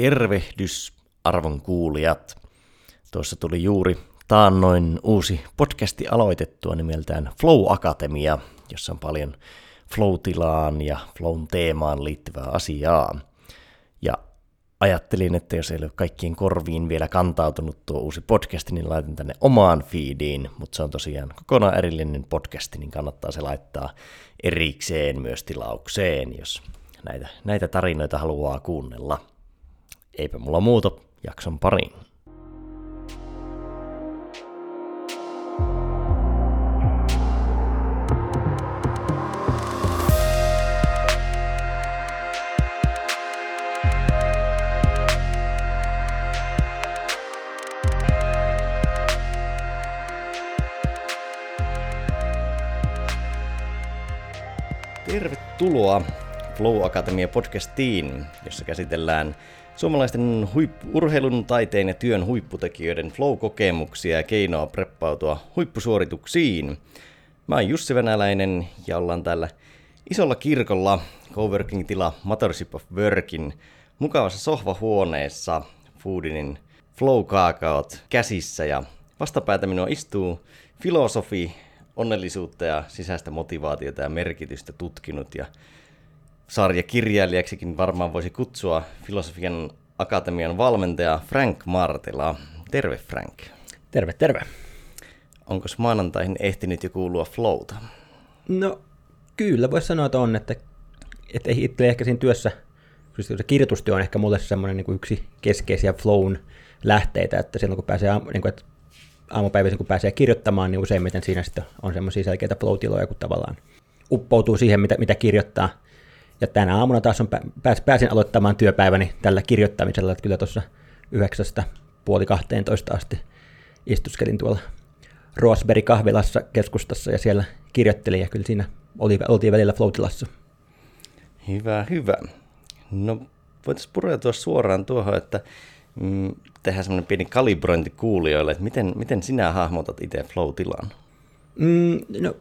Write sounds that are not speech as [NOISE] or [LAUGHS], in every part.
Tervehdys, arvon kuulijat. Tuossa tuli juuri taannoin uusi podcasti aloitettua nimeltään Flow Akatemia, jossa on paljon flow-tilaan ja flown teemaan liittyvää asiaa. Ja ajattelin, että jos ei ole kaikkien korviin vielä kantautunut tuo uusi podcasti, niin laitan tänne omaan feediin, mutta se on tosiaan kokonaan erillinen podcasti, niin kannattaa se laittaa erikseen myös tilaukseen, jos näitä, näitä tarinoita haluaa kuunnella. Eipä mulla muuta, jakson pariin. Tervetuloa Flow Akatemia podcastiin, jossa käsitellään suomalaisten huippu- urheilun, taiteen ja työn huipputekijöiden flow-kokemuksia ja keinoa preppautua huippusuorituksiin. Mä oon Jussi Venäläinen ja ollaan täällä isolla kirkolla Coworking-tila Motorship of Workin mukavassa sohvahuoneessa Foodinin flow-kaakaot käsissä ja vastapäätä minua istuu filosofi, onnellisuutta ja sisäistä motivaatiota ja merkitystä tutkinut ja sarjakirjailijaksikin varmaan voisi kutsua Filosofian Akatemian valmentaja Frank Martela. Terve Frank. Terve, terve. Onko maanantaihin ehtinyt jo kuulua flowta? No kyllä, voisi sanoa, että on, että, että itse ehkä siinä työssä, se kirjoitustyö on ehkä mulle semmoinen niin yksi keskeisiä flown lähteitä, että silloin kun pääsee, niin kuin, että aamupäiväisin kun pääsee kirjoittamaan, niin useimmiten siinä sitten on semmoisia selkeitä flow-tiloja, kun tavallaan uppoutuu siihen, mitä, mitä kirjoittaa. Ja tänä aamuna taas on pääs, pääsin aloittamaan työpäiväni tällä kirjoittamisella, että kyllä tuossa yhdeksästä puoli 12 asti istuskelin tuolla Roosberry kahvilassa keskustassa ja siellä kirjoittelin ja kyllä siinä oli, oltiin välillä floatilassa. Hyvä, hyvä. No voitaisiin pureutua suoraan tuohon, että mm, tehdään semmoinen pieni kalibrointi kuulijoille, että miten, miten sinä hahmotat itse flow-tilan? Mm, no,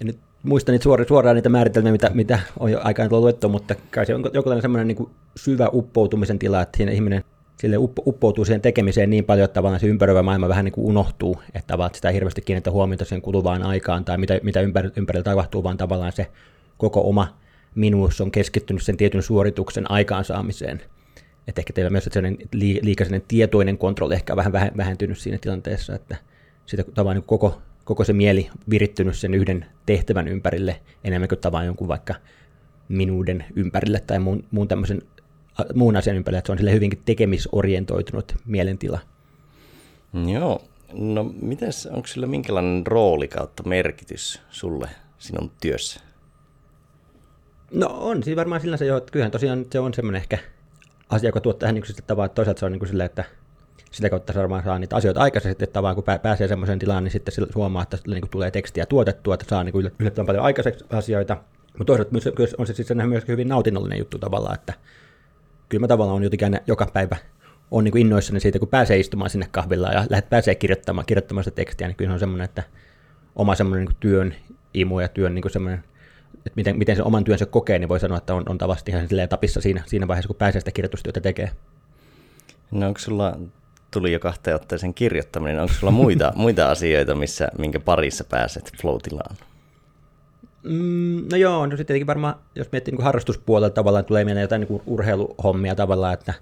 en nyt muista niitä suoraan, suoraan niitä määritelmiä, mitä, mitä on jo aikaan luettu, mutta kai se on jokinlainen semmoinen niin syvä uppoutumisen tila, että siinä ihminen sille uppoutuu siihen tekemiseen niin paljon, että tavallaan se ympäröivä maailma vähän niin kuin unohtuu, että tavallaan sitä ei hirveästi kiinnitä huomiota sen kuluvaan aikaan tai mitä, mitä ympär, ympärillä tapahtuu, vaan tavallaan se koko oma minuus on keskittynyt sen tietyn suorituksen aikaansaamiseen. Et ehkä teillä myös sellainen liikainen tietoinen kontrolli ehkä vähän vähentynyt siinä tilanteessa, että sitä tavallaan niin koko koko se mieli virittynyt sen yhden tehtävän ympärille enemmän kuin tavallaan jonkun vaikka minuuden ympärille tai muun, muun tämmöisen muun asian ympärille, että se on sille hyvinkin tekemisorientoitunut mielentila. Joo, no mites, onko sillä minkälainen rooli kautta merkitys sulle sinun työssä? No on siis varmaan sillä se jo, että kyllähän tosiaan se on semmoinen ehkä asia, joka tuottaa niin sitä tavalla, että toisaalta se on niin kuin sillä, että sitä kautta varmaan saa niitä asioita aikaiseksi, että vaan kun pääsee semmoiseen tilaan, niin sitten huomaa, että niin kuin tulee tekstiä tuotettua, että saa niin kuin yllättävän paljon aikaiseksi asioita. Mutta toisaalta myös, on se siis myös hyvin nautinnollinen juttu tavallaan, että kyllä mä tavallaan on jotenkin aina joka päivä on niin kuin innoissani siitä, kun pääsee istumaan sinne kahvilla ja lähdet pääsee kirjoittamaan, kirjoittamaan sitä tekstiä, niin kyllä se on semmoinen, että oma semmoinen niin työn imu ja työn niin semmoinen, että miten, miten se oman työnsä kokee, niin voi sanoa, että on, on tavasti ihan tapissa siinä, siinä vaiheessa, kun pääsee sitä kirjoitustyötä tekemään. No onko sulla tuli jo kahteen otteeseen kirjoittaminen. Onko sulla muita, [LAUGHS] muita asioita, missä, minkä parissa pääset floatilaan? Mm, no joo, no sitten tietenkin varmaan, jos miettii niin harrastuspuolella tavallaan, tulee mieleen jotain niin urheiluhommia tavallaan, että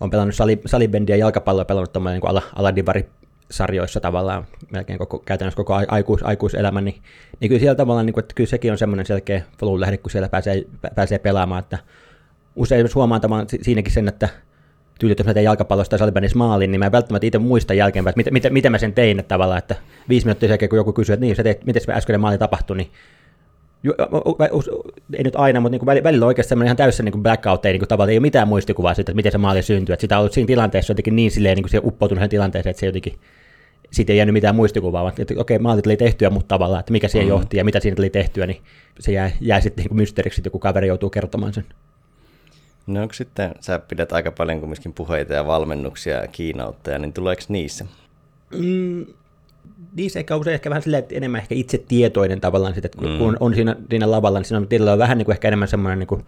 on pelannut sali, salibendiä ja jalkapalloa pelannut tuommoinen niin ala, aladivari sarjoissa tavallaan melkein koko, käytännössä koko aikuis, aikuiselämä, niin, niin kyllä siellä tavallaan, niin kuin, että kyllä sekin on semmoinen selkeä flow-lähde, kun siellä pääsee, pääsee pelaamaan, että usein huomaan tavallaan siinäkin sen, että tyylit, jos mä teen jalkapallosta tai salibändissä maalin, niin mä en välttämättä itse muista jälkeenpäin, että miten, miten, miten mä sen tein, että tavallaan, että viisi minuuttia sen kun joku kysyy, että niin, sä teet, miten se äskeinen maali tapahtui, niin ei nyt aina, mutta niin välillä on oikeasti semmoinen ihan täysin niin blackout, ei, niin kuin, tavallaan ei ole mitään muistikuvaa siitä, että miten se maali syntyy, että sitä on ollut siinä tilanteessa jotenkin niin silleen, niin kuin se uppoutunut siihen tilanteeseen, että se jotenkin, siitä ei jäänyt mitään muistikuvaa, vaan että okei, maalit oli tehtyä, mutta tavallaan, että mikä siihen mm. johti ja mitä siinä oli tehtyä, niin se jää, jää sitten niin mysteeriksi, joku kaveri joutuu kertomaan sen. No onko sitten, sä pidät aika paljon kumminkin puheita ja valmennuksia ja kiinautteja, niin tuleeko niissä? Mm, niissä ehkä usein ehkä vähän silleen, että enemmän ehkä itse tietoinen tavallaan, sit, että kun mm. on siinä, siinä lavalla, niin siinä on, on vähän niin kuin ehkä enemmän semmoinen niin kuin,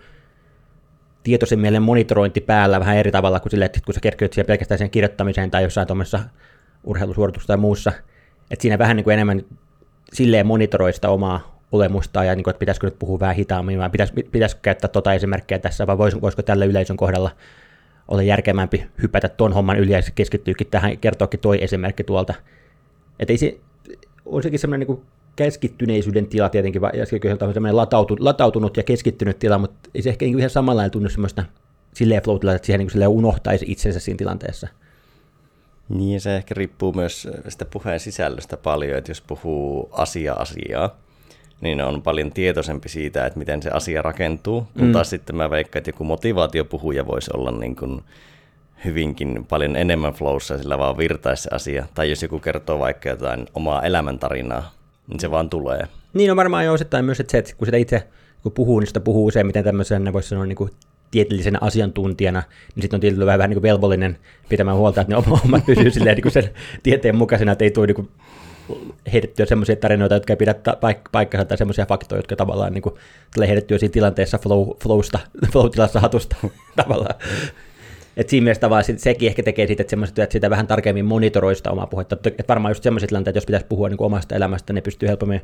tietoisen mielen monitorointi päällä vähän eri tavalla kuin sille, että kun sä kerkyt siihen pelkästään sen kirjoittamiseen tai jossain tuommoisessa urheilusuorituksessa tai muussa, että siinä vähän niin kuin enemmän silleen monitoroi sitä omaa olemusta ja niin kuin, että pitäisikö nyt puhua vähän hitaammin vai pitäis, pitäisikö käyttää tuota esimerkkiä tässä vai vois, voisiko tällä yleisön kohdalla olla järkevämpi hypätä tuon homman yli ja keskittyykin tähän, kertoakin toi esimerkki tuolta. Että ei se, on sekin semmoinen niin keskittyneisyyden tila tietenkin, ja se on semmoinen latautunut, latautunut ja keskittynyt tila, mutta ei se ehkä niin ihan samalla tunnu semmoista silleen flow että siihen niin unohtaisi itsensä siinä tilanteessa. Niin, se ehkä riippuu myös sitä puheen sisällöstä paljon, että jos puhuu asia-asiaa, niin on paljon tietoisempi siitä, että miten se asia rakentuu, kun mm. taas sitten mä veikkaan, että joku motivaatiopuhuja voisi olla niin kuin hyvinkin paljon enemmän flowssa, sillä vaan virtaisi se asia. Tai jos joku kertoo vaikka jotain omaa elämäntarinaa, niin se vaan tulee. Niin on varmaan jo osittain myös, että se, että kun sitä itse kun puhuu, niin sitä puhuu useimmiten tämmöisen, voisi sanoa niin kuin tieteellisen asiantuntijana, niin sitten on tietysti vähän, vähän niin kuin velvollinen pitämään huolta, että ne omat pysyy silleen niin kuin sen tieteen mukaisena, että ei tule niin kuin heitettyä semmoisia tarinoita, jotka ei pidä paik- paikkansa, tai semmoisia faktoja, jotka tavallaan niin kuin, tulee heitettyä siinä tilanteessa flow, flowsta, [LAUGHS] flow-tilassa hatusta [LAUGHS] tavallaan. Et siinä mielessä tavallaan sekin ehkä tekee siitä, että, että sitä vähän tarkemmin monitoroi sitä omaa puhetta. Että varmaan just semmoiset tilanteet, jos pitäisi puhua niin kuin omasta elämästä, ne pystyy helpommin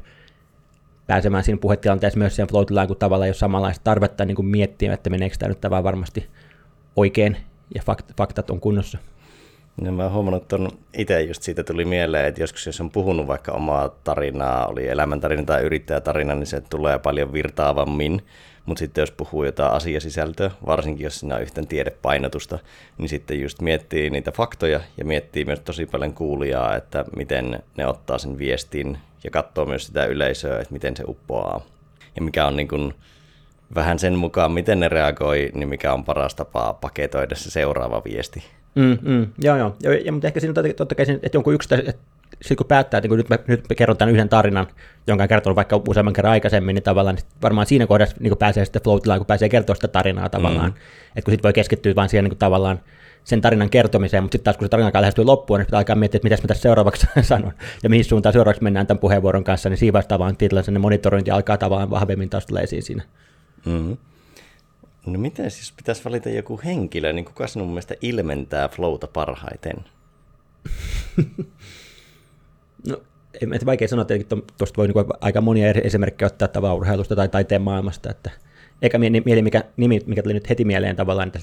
pääsemään siinä puhetilanteessa myös siihen flow kun tavallaan jos samanlaista tarvetta niin kuin miettiä, että meneekö tämä nyt tavallaan varmasti oikein ja fakt, faktat on kunnossa. No mä huomannut, että itse just siitä tuli mieleen, että joskus jos on puhunut vaikka omaa tarinaa, oli elämäntarina tai yrittäjätarina, niin se tulee paljon virtaavammin. Mutta sitten jos puhuu jotain asiasisältöä, varsinkin jos siinä on yhten tiedepainotusta, niin sitten just miettii niitä faktoja ja miettii myös tosi paljon kuulijaa, että miten ne ottaa sen viestin ja katsoo myös sitä yleisöä, että miten se uppoaa. Ja mikä on niin kun, vähän sen mukaan, miten ne reagoi, niin mikä on paras tapa paketoida se seuraava viesti. Mm, mm, joo, joo. Ja, ja, mutta ehkä siinä totta kai, että jonkun yksittäisen, sitten kun päättää, että kun nyt, mä, nyt mä kerron tämän yhden tarinan, jonka on kertonut vaikka useamman kerran aikaisemmin, niin tavallaan niin varmaan siinä kohdassa niin pääsee sitten flow kun pääsee kertoa sitä tarinaa tavallaan. Mm. Että kun sitten voi keskittyä vain siihen niin tavallaan sen tarinan kertomiseen, mutta sitten taas kun se tarina lähestyy loppuun, niin pitää alkaa miettiä, että mitä mä tässä seuraavaksi [LAUGHS] sanon ja mihin suuntaan seuraavaksi mennään tämän puheenvuoron kanssa, niin siinä vaiheessa tavallaan tietynlainen monitorointi alkaa tavallaan vahvemmin taas tulee esiin siinä. Mm-hmm. No miten siis pitäisi valita joku henkilö, niin kuka sinun mielestä ilmentää flowta parhaiten? [LAUGHS] no, en, vaikea sanoa, että tuosta voi niin aika monia eri esimerkkejä ottaa urheilusta tai taiteen maailmasta, että eikä mieli, mikä, nimi, mikä tuli nyt heti mieleen tavallaan, että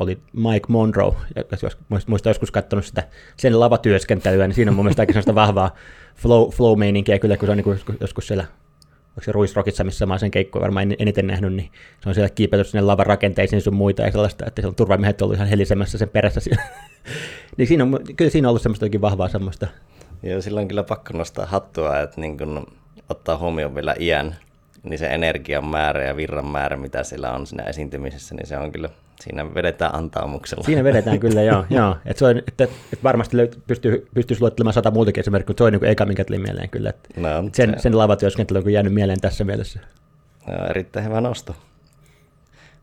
oli Mike Monroe, jos muista joskus katsonut sitä sen lavatyöskentelyä, niin siinä on mun mielestä aika sellaista vahvaa flow, flow-meininkiä kyllä, kun se on niin joskus siellä onko se Ruisrockissa, missä mä sen keikkoja varmaan eniten nähnyt, niin se on siellä kiipetty sinne lavan rakenteisiin sun muita ja sellaista, että se on turvamiehet ollut ihan helisemässä sen perässä [LAUGHS] niin siinä on, kyllä siinä on ollut semmoista vahvaa semmoista. Joo, sillä on kyllä pakko nostaa hattua, että niin kun ottaa huomioon vielä iän, niin se energian määrä ja virran määrä, mitä siellä on siinä esiintymisessä, niin se on kyllä, siinä vedetään antaumuksella. Siinä vedetään kyllä, joo. joo. Et se on, että, että varmasti löyt, pystyy, pystyisi luettelemaan sata muutakin esimerkiksi, mutta se on niin eka, mikä tuli mieleen kyllä. Että no, sen, se... sen lavatyöskentely on jäänyt mieleen tässä mielessä. Joo, erittäin hyvä nosto.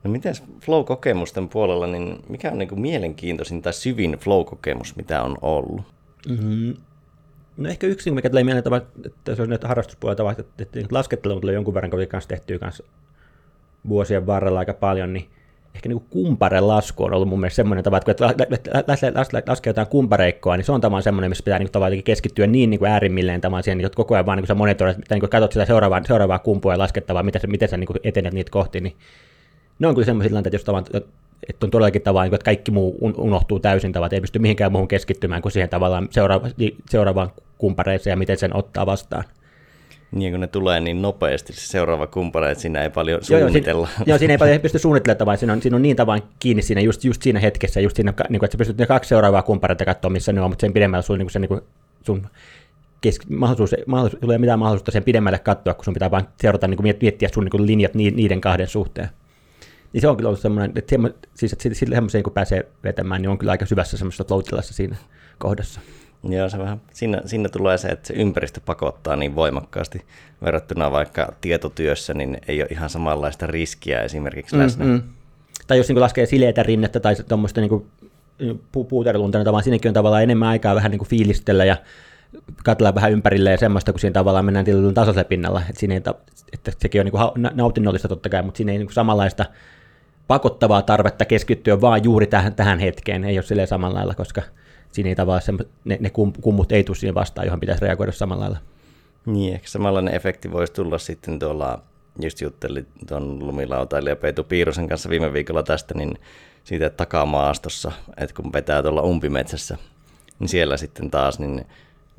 No miten flow-kokemusten puolella, niin mikä on niin kuin mielenkiintoisin tai syvin flow-kokemus, mitä on ollut? Mm-hmm. No ehkä yksi, mikä tulee mieleen, että se on näitä harrastuspuolelta, että, että laskettelu tulee jonkun verran, kun kanssa tehtyä kanssa vuosien varrella aika paljon, niin ehkä niin kumparen lasku on ollut mun mielestä semmoinen tapa, että kun laskee jotain kumpareikkoa, niin se on tavallaan semmoinen, missä pitää niin tavallaan keskittyä niin, niin kuin äärimmilleen tavallaan siihen, että koko ajan vaan niin sä että niin katsot sitä seuraavaa, seuraavaa kumpua ja laskettavaa, miten sä, miten sä niin etenet niitä kohti, niin ne on kyllä semmoisia tilanteita, jos tavallaan että on todellakin tavallaan, että kaikki muu unohtuu täysin tavallaan, että ei pysty mihinkään muuhun keskittymään kuin siihen tavallaan seuraava, seuraavaan kumpareeseen ja miten sen ottaa vastaan. Niin, kun ne tulee niin nopeasti, se seuraava kumpare, että siinä ei paljon suunnitella. Joo, joo, siinä ei paljon pysty suunnittelemaan, vaan siinä on, siinä on niin tavan kiinni siinä just, just siinä hetkessä, just siinä, niin kuin, että sä pystyt ne kaksi seuraavaa kumpareita katsoa, missä ne on, mutta sen pidemmällä sun, niin kuin, se, niin kuin, sun kesk- mahdollisuus, mahdollisuus, ei ole mitään mahdollisuutta sen pidemmälle katsoa, kun sun pitää vain seurata, niin kuin, miettiä sun niin kuin, linjat niiden kahden suhteen. Niin se on kyllä ollut semmoinen, että, semmo, siis, että sille semmoiseen kun pääsee vetämään, niin on kyllä aika syvässä semmoisessa flow siinä kohdassa. Joo, se vähän, siinä, siinä tulee se, että se ympäristö pakottaa niin voimakkaasti verrattuna vaikka tietotyössä, niin ei ole ihan samanlaista riskiä esimerkiksi mm, läsnä. Mm. Tai jos niin laskee sileitä rinnettä tai tuommoista niin pu- puuterilunta, niin siinäkin on tavallaan enemmän aikaa vähän niin kuin fiilistellä ja katsella vähän ympärille ja semmoista, kun siinä tavallaan mennään tietyllä tasaisella pinnalla. Että, siinä ei, että sekin on niin kuin nautinnollista totta kai, mutta siinä ei niin kuin samanlaista pakottavaa tarvetta keskittyä vaan juuri tähän, tähän hetkeen, ei ole silleen samalla lailla, koska siinä ei tavallaan semmo, ne, ne kummut ei tule siihen vastaan, johon pitäisi reagoida samalla lailla. Niin, ehkä samanlainen efekti voisi tulla sitten tuolla, just juttelin tuon lumilautailija Peitu Piirosen kanssa viime viikolla tästä, niin siitä takamaastossa, että kun vetää tuolla umpimetsässä, niin siellä sitten taas, niin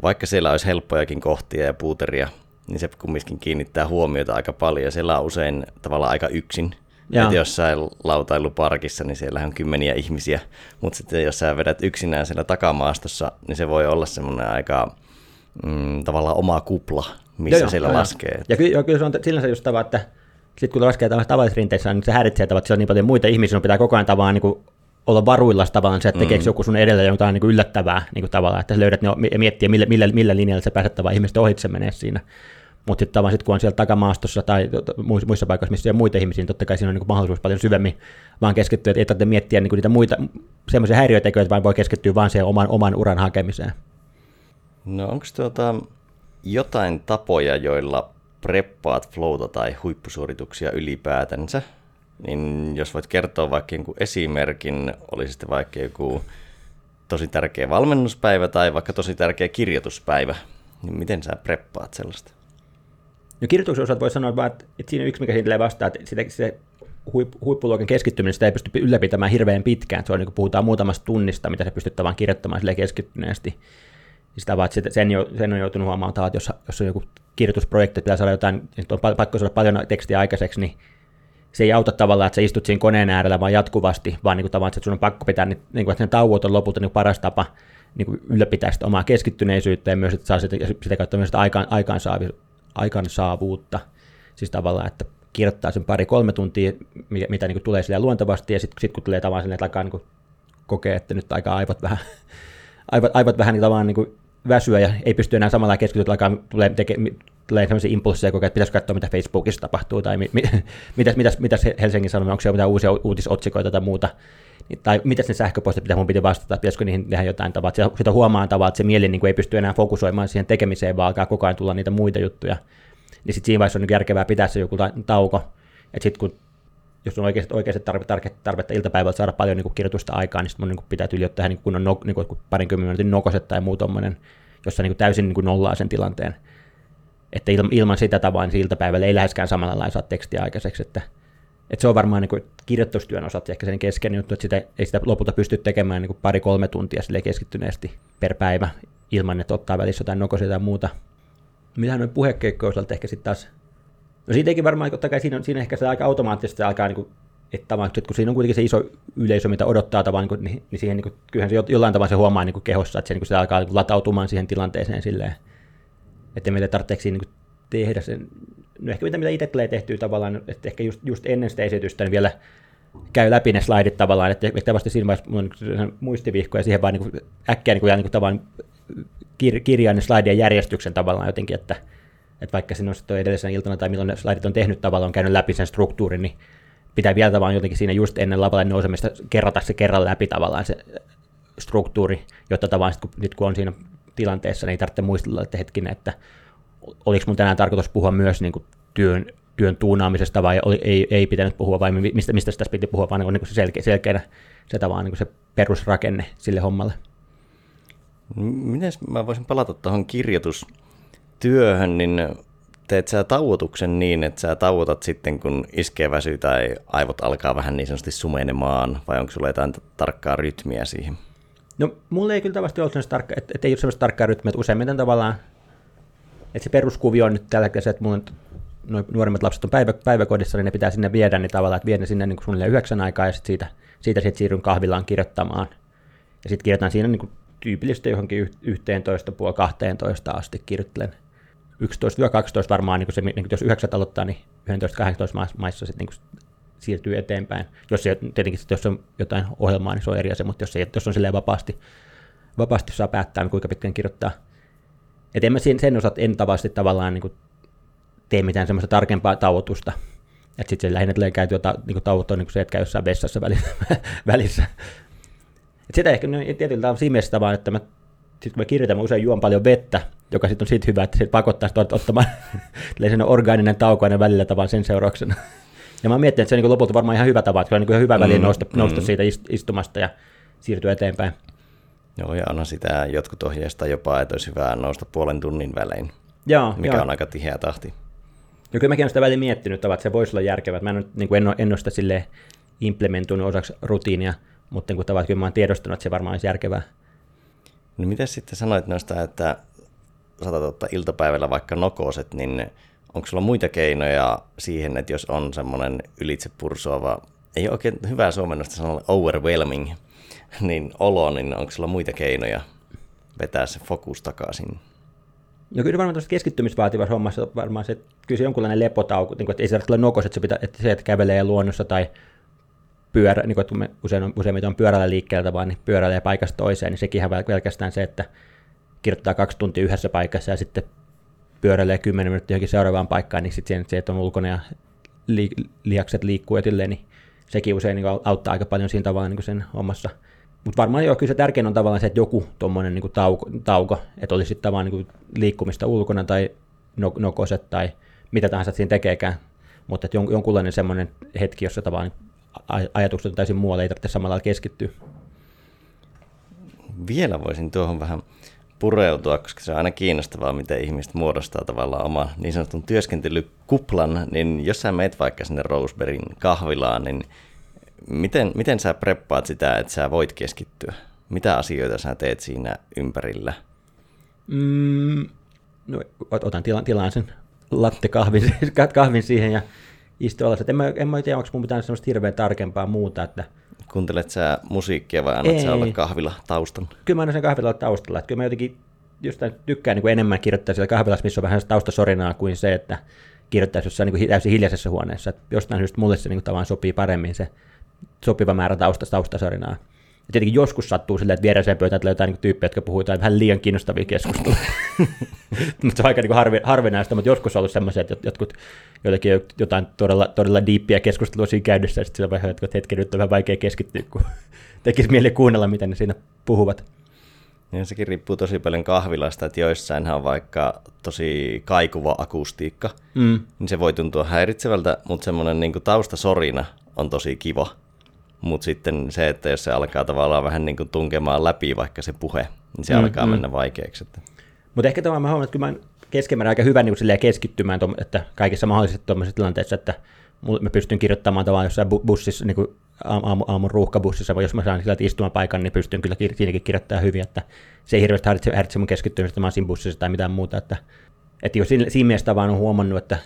vaikka siellä olisi helppojakin kohtia ja puuteria, niin se kumminkin kiinnittää huomiota aika paljon. Siellä on usein tavallaan aika yksin. Että jossain lautailuparkissa, niin siellä on kymmeniä ihmisiä, mutta sitten jos sä vedät yksinään siellä takamaastossa, niin se voi olla semmoinen aika mm, tavallaan oma kupla, missä joo, siellä joo, laskee. Ja kyllä, kyllä se on sillä se just tava, että sitten kun laskee tavallisessa rinteessä, niin se häiritsee että siellä on niin paljon muita ihmisiä, sun pitää koko ajan tavallaan niin olla varuilla tavallaan se, että tekeekö mm. joku sun edellä jotain niin kuin yllättävää niin kuin tavallaan, että sä löydät ne ja miettiä, millä, millä, millä linjalla sä pääset tavallaan ihmisten ohitse menee siinä. Mutta sitten tavallaan sit, kun on siellä takamaastossa tai muissa paikoissa, missä on muita ihmisiä, niin totta kai siinä on niin mahdollisuus paljon syvemmin vaan keskittyä, että ei tarvitse miettiä niin niitä muita semmoisia häiriötekijöitä, vaan voi keskittyä vaan siihen oman, oman uran hakemiseen. No onko tuota jotain tapoja, joilla preppaat flowta tai huippusuorituksia ylipäätänsä? Niin jos voit kertoa vaikka jonkun esimerkin, olisi sitten vaikka joku tosi tärkeä valmennuspäivä tai vaikka tosi tärkeä kirjoituspäivä, niin miten sä preppaat sellaista? No kirjoituksen osalta voi sanoa vaan, että siinä yksi, mikä siitä vastaa, että sitä, se huippuluokan keskittyminen sitä ei pysty ylläpitämään hirveän pitkään. Se on niin kuin puhutaan muutamasta tunnista, mitä se pystyt vaan kirjoittamaan sille keskittyneesti. Sitä vaan, että sen, jo, sen on joutunut huomaamaan, että jos, jos on joku kirjoitusprojekti, pitää saada jotain, niin on pakko saada paljon tekstiä aikaiseksi, niin se ei auta tavallaan, että sä istut siinä koneen äärellä vaan jatkuvasti, vaan niin kuin tavallaan, että sun on pakko pitää, niin, kuin, että ne tauot on lopulta niin paras tapa niin kuin ylläpitää sitä omaa keskittyneisyyttä ja myös, että saa sitä, sitä kautta myös sitä aikaan, aikaansaavuutta. Siis tavallaan, että kirjoittaa sen pari-kolme tuntia, mitä, mitä niin tulee sille luontevasti, ja sitten sit, kun tulee tavallaan sinne, että alkaa niin kokea, että nyt aika aivot vähän, [LAUGHS] aivot, aivot vähän niin tavallaan niin väsyä ja ei pysty enää samalla keskittyä, alkaa tulee, teke, tulee sellaisia impulsseja että pitäisi katsoa, mitä Facebookissa tapahtuu, tai mi, mi, [LAUGHS] mitäs, mitäs, mitäs Helsingin Sanomia, onko siellä mitään uusia uutisotsikoita tai muuta, niin, tai mitä ne sähköpostit, mitä mun piti vastata, pitäisikö niihin tehdä jotain tavalla, että sitä huomaan tavalla, että se mieli niin kuin ei pysty enää fokusoimaan siihen tekemiseen, vaan alkaa koko ajan tulla niitä muita juttuja, niin sitten siinä vaiheessa on niin järkevää pitää se joku tauko, että sitten kun jos on oikeasti, oikeasti tarve, tarve, tarvetta iltapäivällä saada paljon niin kuin kirjoitusta aikaa, niin sitten mun niin kuin pitää tyyli ottaa niin kunnon no, niin kuin parinkymmenen minuutin nokoset tai muu tommonen, jossa niin kuin täysin niin kuin nollaa sen tilanteen. Että ilman sitä tavoin niin iltapäivällä ei läheskään samalla saa tekstiä aikaiseksi, että, että se on varmaan niin kuin kirjoitustyön osat ehkä sen kesken juttu, että sitä, ei sitä lopulta pysty tekemään niin pari-kolme tuntia sille keskittyneesti per päivä ilman, että ottaa välissä jotain nokosia tai muuta. Mitähän noin puhekeikkojen osalta ehkä sitten taas No siitäkin varmaan, totta kai siinä, on, siinä ehkä se aika automaattisesti alkaa, niin kuin, että tavallaan, kun siinä on kuitenkin se iso yleisö, mitä odottaa tavallaan, niin, niin siihen, niin kyllähän se jollain tavalla se huomaa niin kuin kehossa, että se, niin kuin, se alkaa niin kuin, latautumaan siihen tilanteeseen silleen, että meillä tarvitseeko siinä niin tehdä sen, no ehkä mitä, mitä itse tulee tehtyä tavallaan, että ehkä just, just ennen sitä esitystä niin vielä käy läpi ne slaidit tavallaan, että ehkä vasta siinä vaiheessa on muistivihko ja siihen vaan niin äkkiä niin kuin, niin tavallaan kir, kirjaan ne slaidien järjestyksen tavallaan jotenkin, että, että vaikka sinun on edellisenä iltana tai milloin ne slaidit on tehnyt tavallaan, on käynyt läpi sen struktuurin, niin pitää vielä vaan jotenkin siinä just ennen lavalle nousemista kerrata se kerran läpi tavallaan se struktuuri, jotta tavallaan sit, kun, nyt kun on siinä tilanteessa, niin ei tarvitse muistella, että hetkinen, että oliko mun tänään tarkoitus puhua myös niin kuin työn, työn tuunaamisesta vai oli, ei, ei pitänyt puhua vai mistä, mistä tässä piti puhua, vaan niin kuin se selkeä, selkeänä se, tavallaan, niin kuin se perusrakenne sille hommalle. Miten mä voisin palata tuohon kirjoitus työhön, niin teet sä tauotuksen niin, että sä tauotat sitten, kun iskee väsy tai aivot alkaa vähän niin sanotusti sumenemaan, vai onko sulla jotain tarkkaa rytmiä siihen? No, mulla ei kyllä tavasti ollut sellaista tarkkaa, että, että ei ole sellaista tarkkaa rytmiä, että useimmiten tavallaan, että se peruskuvio on nyt tällä hetkellä se, että mulla on nuoremmat lapset on päivä, päiväkodissa, niin ne pitää sinne viedä, niin tavallaan, että viedä sinne niin kuin suunnilleen yhdeksän aikaa, ja sitten siitä, siitä sit siirryn kahvilaan kirjoittamaan. Ja sitten kirjoitan siinä niin kuin tyypillisesti johonkin 11, puoli 12 asti kirjoittelen 11-12 varmaan, niin se, niin jos 9 aloittaa, niin 11-18 maissa sitten niin siirtyy eteenpäin. Jos se, tietenkin jos on jotain ohjelmaa, niin se on eri asia, mutta jos, ei, jos on silleen vapaasti, vapaasti saa päättää, niin kuinka pitkään kirjoittaa. Et en mä sen, sen osat en tavasti tavallaan niin tee mitään semmoista tarkempaa tauotusta. Että sitten lähinnä tulee käytyä ta, niin tauottua, niin kuin se, että käy jossain vessassa välissä. [LAUGHS] välissä. Et sitä ehkä no, tietyllä tavalla siinä mielessä vaan, että mä sitten kun mä kirjoitan, mä usein juon paljon vettä, joka sitten on siitä hyvä, että se pakottaa sitä ottamaan [LAUGHS] sen orgaaninen tauko aina välillä tavan sen seurauksena. Ja mä mietin, että se on niin lopulta varmaan ihan hyvä tapa, että kyllä on niin hyvä väliin mm, nousta, mm. nousta siitä istumasta ja siirtyä eteenpäin. Joo, ja onhan sitä jotkut ohjeista jopa, että olisi hyvä nousta puolen tunnin välein, Joo, mikä joo. on aika tiheä tahti. Ja kyllä mäkin olen sitä väliin miettinyt, että se voisi olla järkevää. Mä en, niin kuin en, en ole sitä silleen implementoinut osaksi rutiinia, mutta niin kuin tavallaan kyllä mä oon tiedostanut, että se varmaan olisi järkevää. No miten sitten sanoit noista, että saatat ottaa iltapäivällä vaikka nokoset, niin onko sulla muita keinoja siihen, että jos on semmoinen ylitse pursuava, ei ole oikein hyvää suomennosta sanoa overwhelming, [LAUGHS] niin olo, niin onko sulla muita keinoja vetää se fokus takaisin? No kyllä varmaan tuossa keskittymisvaativassa hommassa varmaan se, kyllä se jonkunlainen lepotauko, niin kuin, että ei se tarvitse olla nokos, että se, pitää, että se, että kävelee luonnossa tai pyörä, niin kuin, että usein on, useimmiten on pyörällä liikkeeltä vaan, niin pyöräilee paikasta toiseen, niin sekin ihan pelkästään se, että kirjoittaa kaksi tuntia yhdessä paikassa ja sitten pyöräilee 10 minuuttia johonkin seuraavaan paikkaan, niin sitten se, että on ulkona ja li, lihakset liikkuu etilleen, niin sekin usein niin auttaa aika paljon siinä tavalla niin sen omassa. Mutta varmaan joo, kyllä se tärkein on tavallaan se, että joku tuommoinen niin tauko, tauko, että olisi sitten tavallaan niin liikkumista ulkona tai no, nokoset tai mitä tahansa siinä tekeekään, mutta että jon, jonkunlainen semmoinen hetki, jossa tavallaan aj- ajatukset on täysin muualle, ei tarvitse samalla keskittyä. Vielä voisin tuohon vähän pureutua, koska se on aina kiinnostavaa, miten ihmiset muodostaa tavallaan oma niin sanotun työskentelykuplan, niin jos sä meet vaikka sinne Roseberryn kahvilaan, niin miten, miten sä preppaat sitä, että sä voit keskittyä? Mitä asioita sä teet siinä ympärillä? Mm, no, ot- otan tilan, tilaan sen latte [LAUGHS] kahvin, siihen ja istun alas. En mä, en mä tiedä, onko mun pitää semmoista hirveän tarkempaa muuta, että Kuuntelet sä musiikkia vai annat sä olla kahvila taustan? kyllä mä aina sen kahvilalla taustalla. Että kyllä mä jotenkin jostain tykkään niin kuin enemmän kirjoittaa siellä kahvilassa, missä on vähän taustasorinaa kuin se, että kirjoittaisi jossain niin kuin täysin hiljaisessa huoneessa. Että jostain syystä mulle se niin kuin tavallaan sopii paremmin se sopiva määrä tausta, taustasorinaa. Ja tietenkin joskus sattuu silleen, että viereiseen pöytään tulee jotain niin tyyppejä, jotka puhuu jotain vähän liian kiinnostavia keskusteluja. [LAUGHS] mutta se on aika niin harvi, harvinaista, mutta joskus on ollut semmoisia, että jotkut jotenkin jo- jotain todella, todella diippiä keskustelua siinä käydessä, ja sitten sillä vaiheessa, että hetken nyt on vähän vaikea keskittyä, kun [LAUGHS] tekisi mieli kuunnella, mitä ne siinä puhuvat. Ja sekin riippuu tosi paljon kahvilasta, että joissainhan on vaikka tosi kaikuva akustiikka, Mm. niin se voi tuntua häiritsevältä, mutta semmoinen niin taustasorina on tosi kiva. Mutta sitten se, että jos se alkaa tavallaan vähän niin kuin tunkemaan läpi vaikka se puhe, niin se Mm, alkaa mm. mennä vaikeaksi. Että. Mutta ehkä tämä mä huomaan, että kyllä mä keskimäärin aika hyvä niin kuin keskittymään, tom, että kaikissa mahdollisissa tuommoisissa tilanteissa, että mä pystyn kirjoittamaan tavallaan jossain bu- bussissa, niin kuin aamu, aamun ruuhkabussissa, vai jos mä saan sieltä istumapaikan, niin pystyn kyllä siinäkin kirjoittamaan hyvin, että se ei hirveästi häiritse, häiritse mun keskittymistä, mä siinä bussissa tai mitään muuta, että, että jos siinä, siinä mielessä vaan on huomannut, että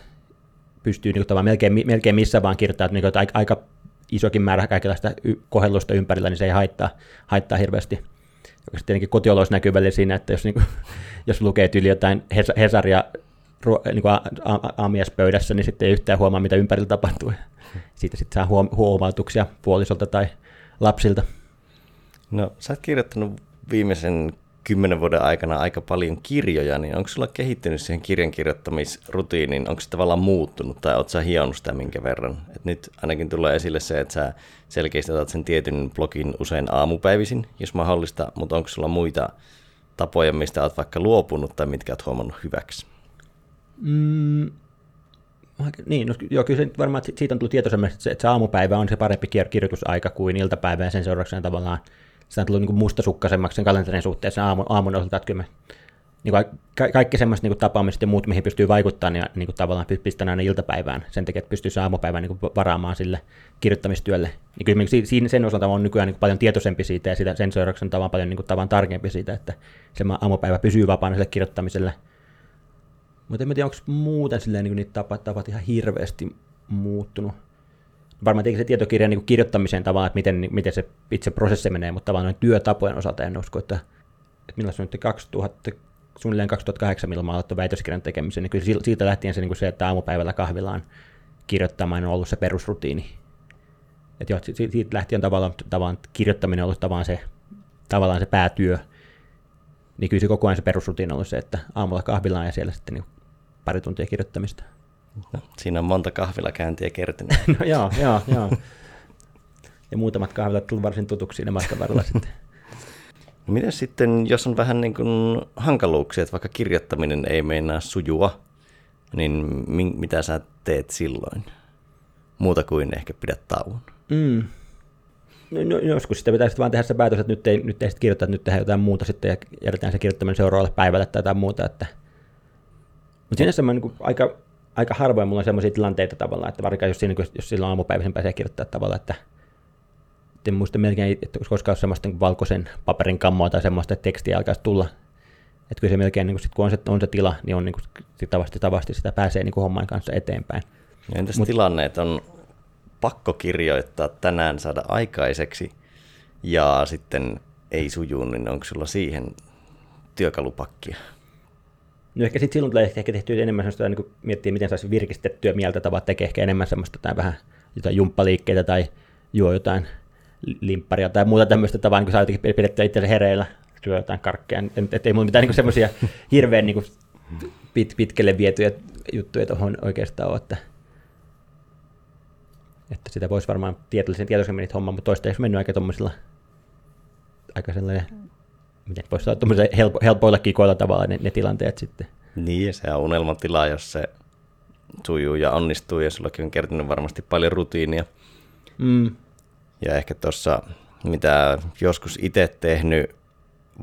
pystyy niin kuin, melkein, melkein missä vaan kirjoittaa, että, niin kuin, että aika, aika isokin määrä kaikenlaista y- kohellusta ympärillä, niin se ei haittaa, haittaa hirveästi. Joka tietenkin kotioloissa näkyy välillä siinä, että jos, niin kuin, [LAUGHS] jos lukee tyyli jotain Hes- Hesaria niin kuin a- a- aamiaispöydässä, niin sitten ei yhtään huomaa, mitä ympärillä tapahtuu. Siitä sitten saa huom- huomautuksia puolisolta tai lapsilta. No, sä oot kirjoittanut viimeisen kymmenen vuoden aikana aika paljon kirjoja, niin onko sulla kehittynyt siihen kirjan kirjoittamisrutiiniin, onko se tavallaan muuttunut tai oot sä hionut sitä minkä verran? Et nyt ainakin tulee esille se, että sä selkeästi otat sen tietyn blogin usein aamupäivisin, jos mahdollista, mutta onko sulla muita tapoja, mistä oot vaikka luopunut tai mitkä oot huomannut hyväksi? Mm, niin, no, joo, kyllä se varmaan siitä on tullut tietoisemmin, että se, että se aamupäivä on se parempi kir- kirjoitusaika kuin iltapäivä, ja sen seurauksena tavallaan sitä on tullut niin mustasukkaisemmaksi sen kalenterin suhteen sen aamun, aamun osalta, että kyllä me, niin kuin, ka- kaikki semmoiset niin kuin tapaamiset ja muut, mihin pystyy vaikuttamaan, niin, niin kuin tavallaan pistän aina iltapäivään sen takia, että pystyy se aamupäivän niin kuin varaamaan sille kirjoittamistyölle. Niin kyllä si- siinä, sen osalta on nykyään niin kuin paljon tietoisempi siitä, ja sitä, sen seurauksena tavan paljon niin kuin, tavan tarkempi siitä, että se aamupäivä pysyy vapaana sille kirjoittamiselle, mutta en tiedä, onko muuten silleen niin niitä tapat, tapat ihan hirveästi muuttunut. Varmaan tietenkin se tietokirjan niin kirjoittamisen tavalla, että miten, miten se itse prosessi menee, mutta tavallaan työtapojen osalta en usko, että, että milloin se nyt 2000, suunnilleen 2008, milloin mä aloitin väitöskirjan tekemisen, niin kyllä siitä- lähtien se, niin kuin se, että aamupäivällä kahvilaan kirjoittamaan on ollut se perusrutiini. Että joo, si- si- siitä lähtien tavallaan, tavallaan kirjoittaminen on ollut tavallaan se, tavallaan se päätyö, niin kyllä se koko ajan se perusrutiini on ollut se, että aamulla kahvilaan ja siellä sitten niin pari tuntia kirjoittamista. No, siinä on monta kahvilakäyntiä kertynyt. [LAUGHS] No joo, joo, joo. Ja muutamat kahvilat tullut varsin tutuksi siinä matkan varrella sitten. [LAUGHS] No Miten sitten, jos on vähän niin kuin hankaluuksia, että vaikka kirjoittaminen ei meinaa sujua, niin mi- mitä sä teet silloin? muuta kuin ehkä pidä tauon. Mm. No, no, joskus sitten pitäisi vaan tehdä se päätös, että nyt ei, nyt ei sitten kirjoittaa, että nyt tehdään jotain muuta sitten ja jätetään se kirjoittaminen seuraavalle päivälle tai jotain muuta. Että... Mutta sinänsä mä, niin kuin, aika, aika harvoin mulla on sellaisia tilanteita tavallaan, että varsinkaan jos, siinä, jos silloin aamupäiväisen pääsee kirjoittaa tavallaan, että en muista melkein, että koskaan ole semmoista niin valkoisen paperin kammoa tai semmoista, että tekstiä alkaisi tulla. Että kyllä se melkein, niin kuin sit, kun on se, on se tila, niin on niin kuin, tavasti, tavasti sitä pääsee niin kuin homman kanssa eteenpäin. Ja entäs Mut, tilanne, että on pakko kirjoittaa tänään saada aikaiseksi ja sitten ei sujuu, niin onko sulla siihen työkalupakkia? No ehkä sitten silloin tulee ehkä tehtyä enemmän sellaista, niin miettiä, miten saisi virkistettyä mieltä tavat, tekee ehkä enemmän semmoista tai vähän jotain jumppaliikkeitä tai juo jotain limpparia tai muuta tämmöistä tavaa, niin saa jotenkin pidettyä itse hereillä, syö jotain karkkeja. Että ei mulla mitään niin semmoisia [LAUGHS] hirveän niin kuin pit, pitkälle vietyjä juttuja tuohon oikeastaan ole, että, että sitä voisi varmaan tietoisen tietoisemmin niitä hommaa, mutta toistaiseksi mennyt aika tuommoisilla aika sellainen, miten voisi sanoa, helpo, helpoilla kikoilla tavalla ne, ne tilanteet sitten. Niin, ja se on unelmatila, jos se sujuu ja onnistuu, ja sullakin on kertynyt varmasti paljon rutiinia. Mm. Ja ehkä tuossa, mitä joskus itse tehnyt,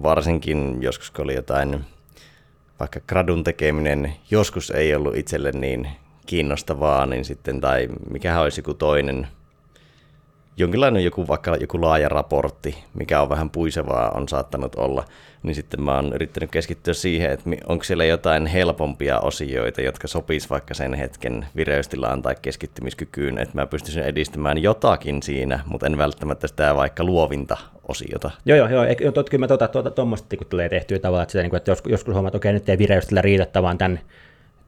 varsinkin joskus kun oli jotain, vaikka gradun tekeminen joskus ei ollut itselle niin kiinnostavaa, niin sitten, tai mikä olisi joku toinen jonkinlainen joku, vaikka joku laaja raportti, mikä on vähän puisevaa, on saattanut olla, niin sitten mä oon yrittänyt keskittyä siihen, että onko siellä jotain helpompia osioita, jotka sopis vaikka sen hetken vireystilaan tai keskittymiskykyyn, että mä pystyisin edistämään jotakin siinä, mutta en välttämättä sitä vaikka luovinta osiota. Joo, joo, joo. joo tot, kyllä mä tuota, tuota, tuommoista kun tulee tehtyä tavallaan, että, sitä, niin että joskus, joskus huomaat, että okei, nyt ei vireystillä riitä, vaan tämän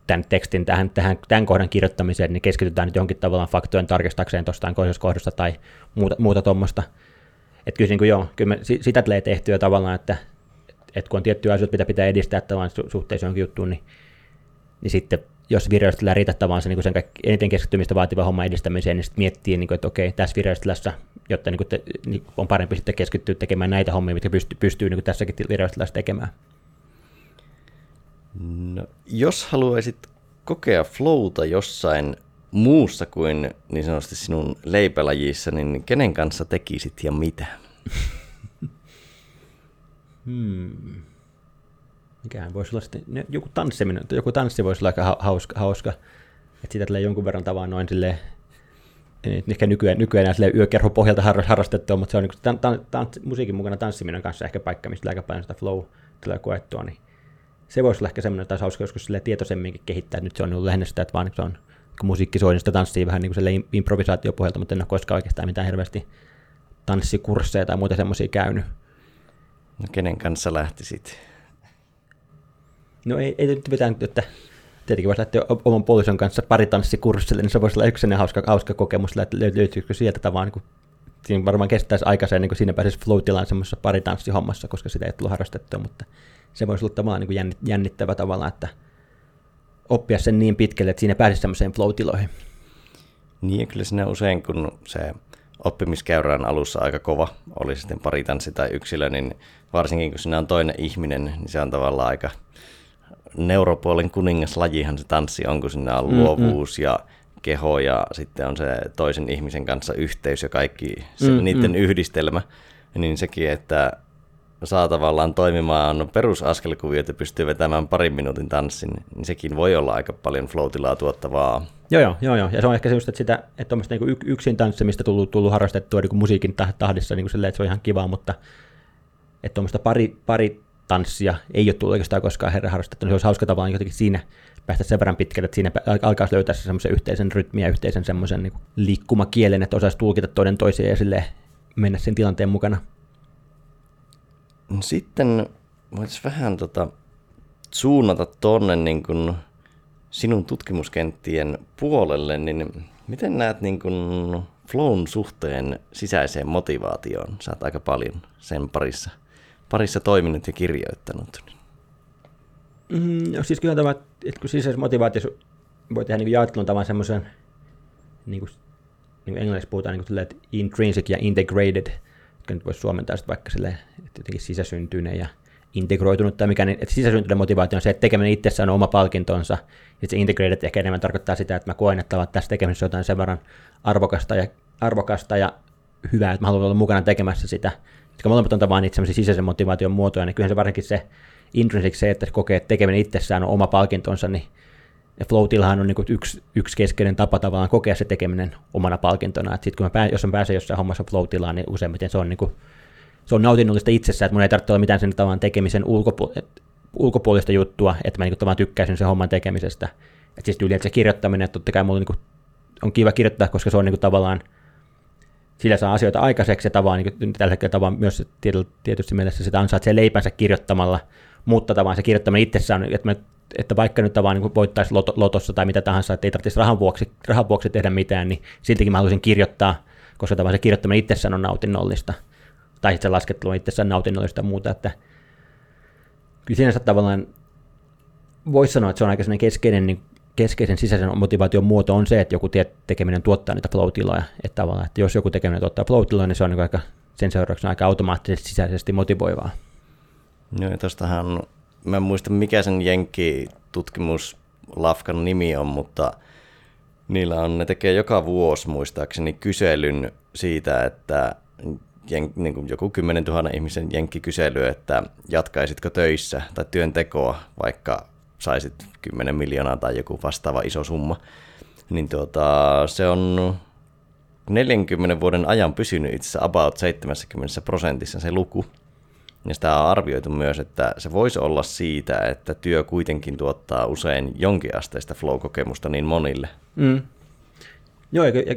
tämän tekstin tähän, tähän, tämän kohdan kirjoittamiseen, niin keskitytään nyt johonkin tavallaan faktojen tarkistakseen tuosta kohdasta tai muuta, muuta tuommoista. Että kyllä, niin kuin joo, kyllä me, sitä tulee tehtyä tavallaan, että, että kun on tiettyjä asioita, mitä pitää edistää tavallaan suhteessa johonkin juttuun, niin, niin sitten jos vireystilä riitä tavallaan se, niin sen kaikki, eniten keskittymistä vaativa homma edistämiseen, niin sitten miettii, niin kuin, että okei, tässä vireystilassa, jotta niin kuin te, niin on parempi sitten keskittyä tekemään näitä hommia, mitkä pystyy, pystyy niin kuin tässäkin vireystilassa tekemään. No, jos haluaisit kokea flowta jossain muussa kuin niin sanotusti sinun leipälajissa, niin kenen kanssa tekisit ja mitä? [LAUGHS] hmm. Mikähän voisi olla sitten, joku tanssiminen, joku tanssi voisi olla aika hauska, hauska. että sitä tulee jonkun verran tavaa noin silleen, ehkä nykyään, nykyään enää yökerho pohjalta harrastettua, mutta se on niin tan, tan, tan, musiikin mukana tanssiminen kanssa ehkä paikka, mistä aika paljon sitä flow tulee koettua, niin se voisi olla ehkä semmoinen, että hauska joskus sille tietoisemminkin kehittää. Nyt se on ollut lähinnä sitä, että vaan se on kun musiikki soi, niin tanssii vähän niin kuin improvisaatiopohjalta, mutta en ole koskaan oikeastaan mitään hirveästi tanssikursseja tai muuta semmoisia käynyt. No kenen kanssa lähtisit? No ei, ei nyt mitään, että tietenkin voisi lähteä oman puolison kanssa paritanssikurssille, niin se voisi olla yksi hauska, hauska kokemus, että löytyykö sieltä tavallaan niin kuin, siinä varmaan kestäisi aikaisen, niin kuin siinä pääsisi flow-tilaan semmoisessa paritanssihommassa, koska sitä ei tullut harrastettua, mutta se voisi olla tavallaan niin jännittävä tavalla, että oppia sen niin pitkälle, että siinä pääsisi semmoiseen flow-tiloihin. Niin, ja kyllä siinä usein, kun se oppimiskäyrä on alussa aika kova, oli sitten paritanssi tai yksilö, niin varsinkin kun siinä on toinen ihminen, niin se on tavallaan aika neuropuolen kuningaslajihan se tanssi on, kun siinä on mm, luovuus mm. ja keho ja sitten on se toisen ihmisen kanssa yhteys ja kaikki se, mm, niiden yhdistelmä, niin sekin, että saa tavallaan toimimaan perusaskelkuvia, että pystyy vetämään parin minuutin tanssin, niin sekin voi olla aika paljon flow tuottavaa. Joo, joo, joo, joo. Ja se on ehkä se just, että, sitä, että niin yksin tanssimista tullut, tullut harrastettua niin kuin musiikin tahdissa niin kuin silleen, että se on ihan kiva, mutta että tuommoista pari, pari tanssia ei ole tullut oikeastaan koskaan herra harrastettu, niin se olisi hauska tavallaan jotenkin siinä päästä sen verran pitkälle, että siinä alkaisi löytää se semmoisen yhteisen rytmiä, yhteisen semmoisen niin liikkumakielen, että osaisi tulkita toinen toisiaan ja mennä sen tilanteen mukana. No sitten voitaisiin vähän tota, suunnata tuonne niin kun sinun tutkimuskenttien puolelle, niin miten näet niin kun flown suhteen sisäiseen motivaatioon? Sä oot aika paljon sen parissa, parissa toiminut ja kirjoittanut. Mm, no siis kyllä tämä, että kun sisäisessä motivaatiossa voi tehdä niin jaottelun tavan semmoisen, niin kuin, niin kuin englanniksi puhutaan niin kuin, että intrinsic ja integrated – jotka nyt voisi suomentaa sitten vaikka sille, jotenkin sisäsyntyinen ja integroitunut tai mikä, niin että sisäsyntyinen motivaatio on se, että tekeminen itsessään on oma palkintonsa, ja se integrated ehkä enemmän tarkoittaa sitä, että mä koen, että tässä tekemisessä jotain sen verran arvokasta ja, arvokasta ja hyvää, että mä haluan olla mukana tekemässä sitä, jotka molemmat on tavallaan niitä sisäisen motivaation muotoja, niin kyllähän se varsinkin se intrinsic se, että kokee, että tekeminen itsessään on oma palkintonsa, niin ja flow on niin yksi, yksi keskeinen tapa tavallaan kokea se tekeminen omana palkintona. Sitten kun mä pää, jos mä pääsen jossain hommassa flow niin useimmiten se on, niin kuin, se on nautinnollista itsessään, että mun ei tarvitse olla mitään sen tavan tekemisen ulkopu- ulkopuolista juttua, että mä niin kuin, tykkäisin sen homman tekemisestä. Et siis yleensä se kirjoittaminen, että totta kai mulla niin on kiva kirjoittaa, koska se on niin kuin, tavallaan, sillä saa asioita aikaiseksi ja tavallaan niin kuin, tällä hetkellä tavallaan myös tietysti mielessä sitä ansaitsee leipänsä kirjoittamalla, mutta tavallaan se kirjoittaminen itsessään, että mä että vaikka nyt vaan niin voittaisi lot- lotossa tai mitä tahansa, että ei tarvitsisi rahan vuoksi, rahan vuoksi tehdä mitään, niin siltikin mä haluaisin kirjoittaa, koska tavallaan se kirjoittaminen itsessään on nautinnollista. Tai sitten se laskettelu on itsessään nautinnollista ja muuta, että kyllä sinänsä tavallaan voisi sanoa, että se on aika keskeinen, niin keskeisen sisäisen motivaation muoto on se, että joku tekeminen tuottaa niitä flow Että tavallaan, että jos joku tekeminen tuottaa flow niin se on niin aika, sen seurauksena aika automaattisesti sisäisesti motivoivaa. Joo, ja tuostahan mä en muista mikä sen Jenkki-tutkimus Lafkan nimi on, mutta niillä on, ne tekee joka vuosi muistaakseni kyselyn siitä, että jen, niin kuin joku 10 000 ihmisen jenkkikysely, että jatkaisitko töissä tai työntekoa, vaikka saisit 10 miljoonaa tai joku vastaava iso summa, niin tuota, se on 40 vuoden ajan pysynyt itse asiassa about 70 prosentissa se luku. Ja sitä on arvioitu myös, että se voisi olla siitä, että työ kuitenkin tuottaa usein jonkinasteista flow-kokemusta niin monille. Mm. Joo, ja, ja,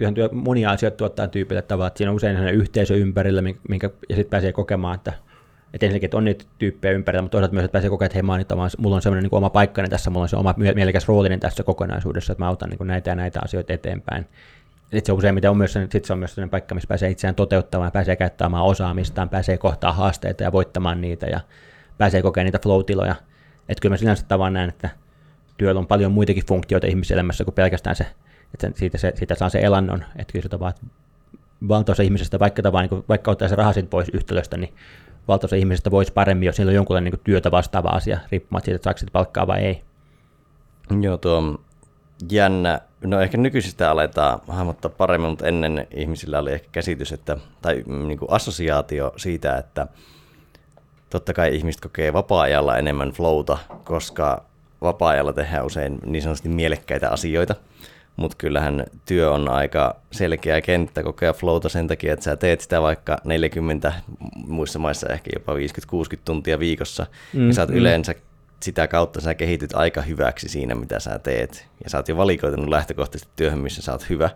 ja työ, monia asioita tuottaa tyypille tavalla, että siinä on usein yhteisö ympärillä, minkä, ja sitten pääsee kokemaan, että, että ensinnäkin, että on niitä tyyppejä ympärillä, mutta toisaalta myös, että pääsee kokemaan, että hei, mä oon, mulla on sellainen niin oma paikkani tässä, mulla on se oma mielekäs roolinen tässä kokonaisuudessa, että mä autan niin näitä ja näitä asioita eteenpäin sitten se useimmiten on myös, sit se on myös sellainen paikka, missä pääsee itseään toteuttamaan, pääsee käyttämään osaamistaan, pääsee kohtaa haasteita ja voittamaan niitä ja pääsee kokemaan niitä flow-tiloja. Että kyllä mä sinänsä tavan näen, että työllä on paljon muitakin funktioita ihmiselämässä kuin pelkästään se, että siitä, se, siitä saa se elannon. Että kyllä se tavallaan, valtaosa ihmisestä, vaikka, tavallaan, niin vaikka ottaa se raha pois yhtälöstä, niin valtaosa ihmisestä voisi paremmin, jos niillä on jonkunlainen niin työtä vastaava asia, riippumatta siitä, että saako palkkaa vai ei. Joo, tuo jännä. No ehkä nykyisistä aletaan hahmottaa paremmin, mutta ennen ihmisillä oli ehkä käsitys, että, tai niin kuin assosiaatio siitä, että totta kai ihmiset kokee vapaa-ajalla enemmän flowta, koska vapaa-ajalla tehdään usein niin sanotusti mielekkäitä asioita, mutta kyllähän työ on aika selkeä kenttä kokea flowta sen takia, että sä teet sitä vaikka 40, muissa maissa ehkä jopa 50-60 tuntia viikossa, mm, ja sä oot mm. yleensä sitä kautta sä kehityt aika hyväksi siinä, mitä sä teet. Ja sä oot jo valikoitunut lähtökohtaisesti työhön, missä sä oot hyvä.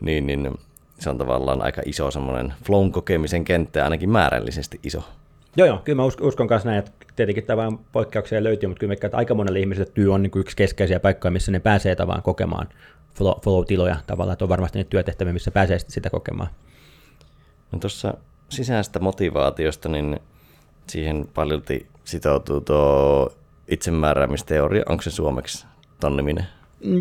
Niin, niin se on tavallaan aika iso semmoinen flown kokemisen kenttä, ainakin määrällisesti iso. Joo, joo, kyllä mä uskon, kanssa näin, että tietenkin tavallaan poikkeuksia löytyy, mutta kyllä että aika monelle ihmiselle työ on niin kuin yksi keskeisiä paikkoja, missä ne pääsee tavallaan kokemaan flow, flow-tiloja tavallaan, että on varmasti ne työtehtäviä, missä pääsee sitä kokemaan. No tuossa sisäistä motivaatiosta, niin siihen paljolti sitoutuu tuo itsemääräämisteoria, onko se suomeksi ton niminen?